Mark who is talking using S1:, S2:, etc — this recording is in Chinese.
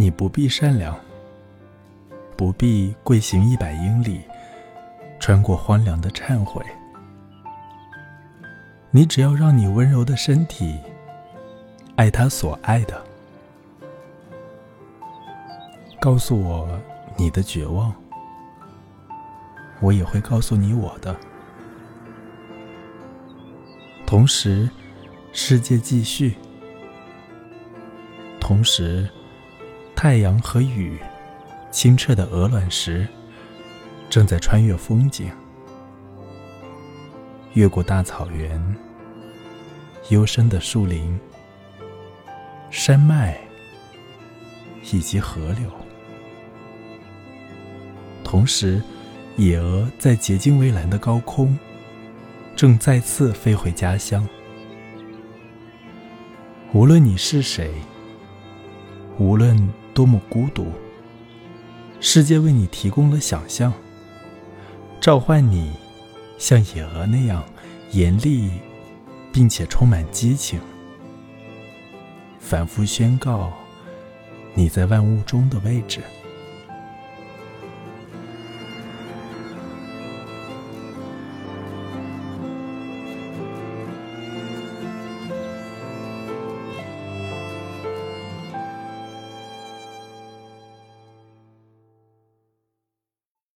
S1: 你不必善良，不必跪行一百英里，穿过荒凉的忏悔。你只要让你温柔的身体爱他所爱的，告诉我你的绝望，我也会告诉你我的。同时，世界继续。同时，太阳和雨，清澈的鹅卵石，正在穿越风景。越过大草原，幽深的树林、山脉以及河流。同时，野鹅在洁净蔚蓝的高空，正再次飞回家乡。无论你是谁，无论多么孤独，世界为你提供了想象，召唤你。像野鹅那样严厉，并且充满激情，反复宣告你在万物中的位置。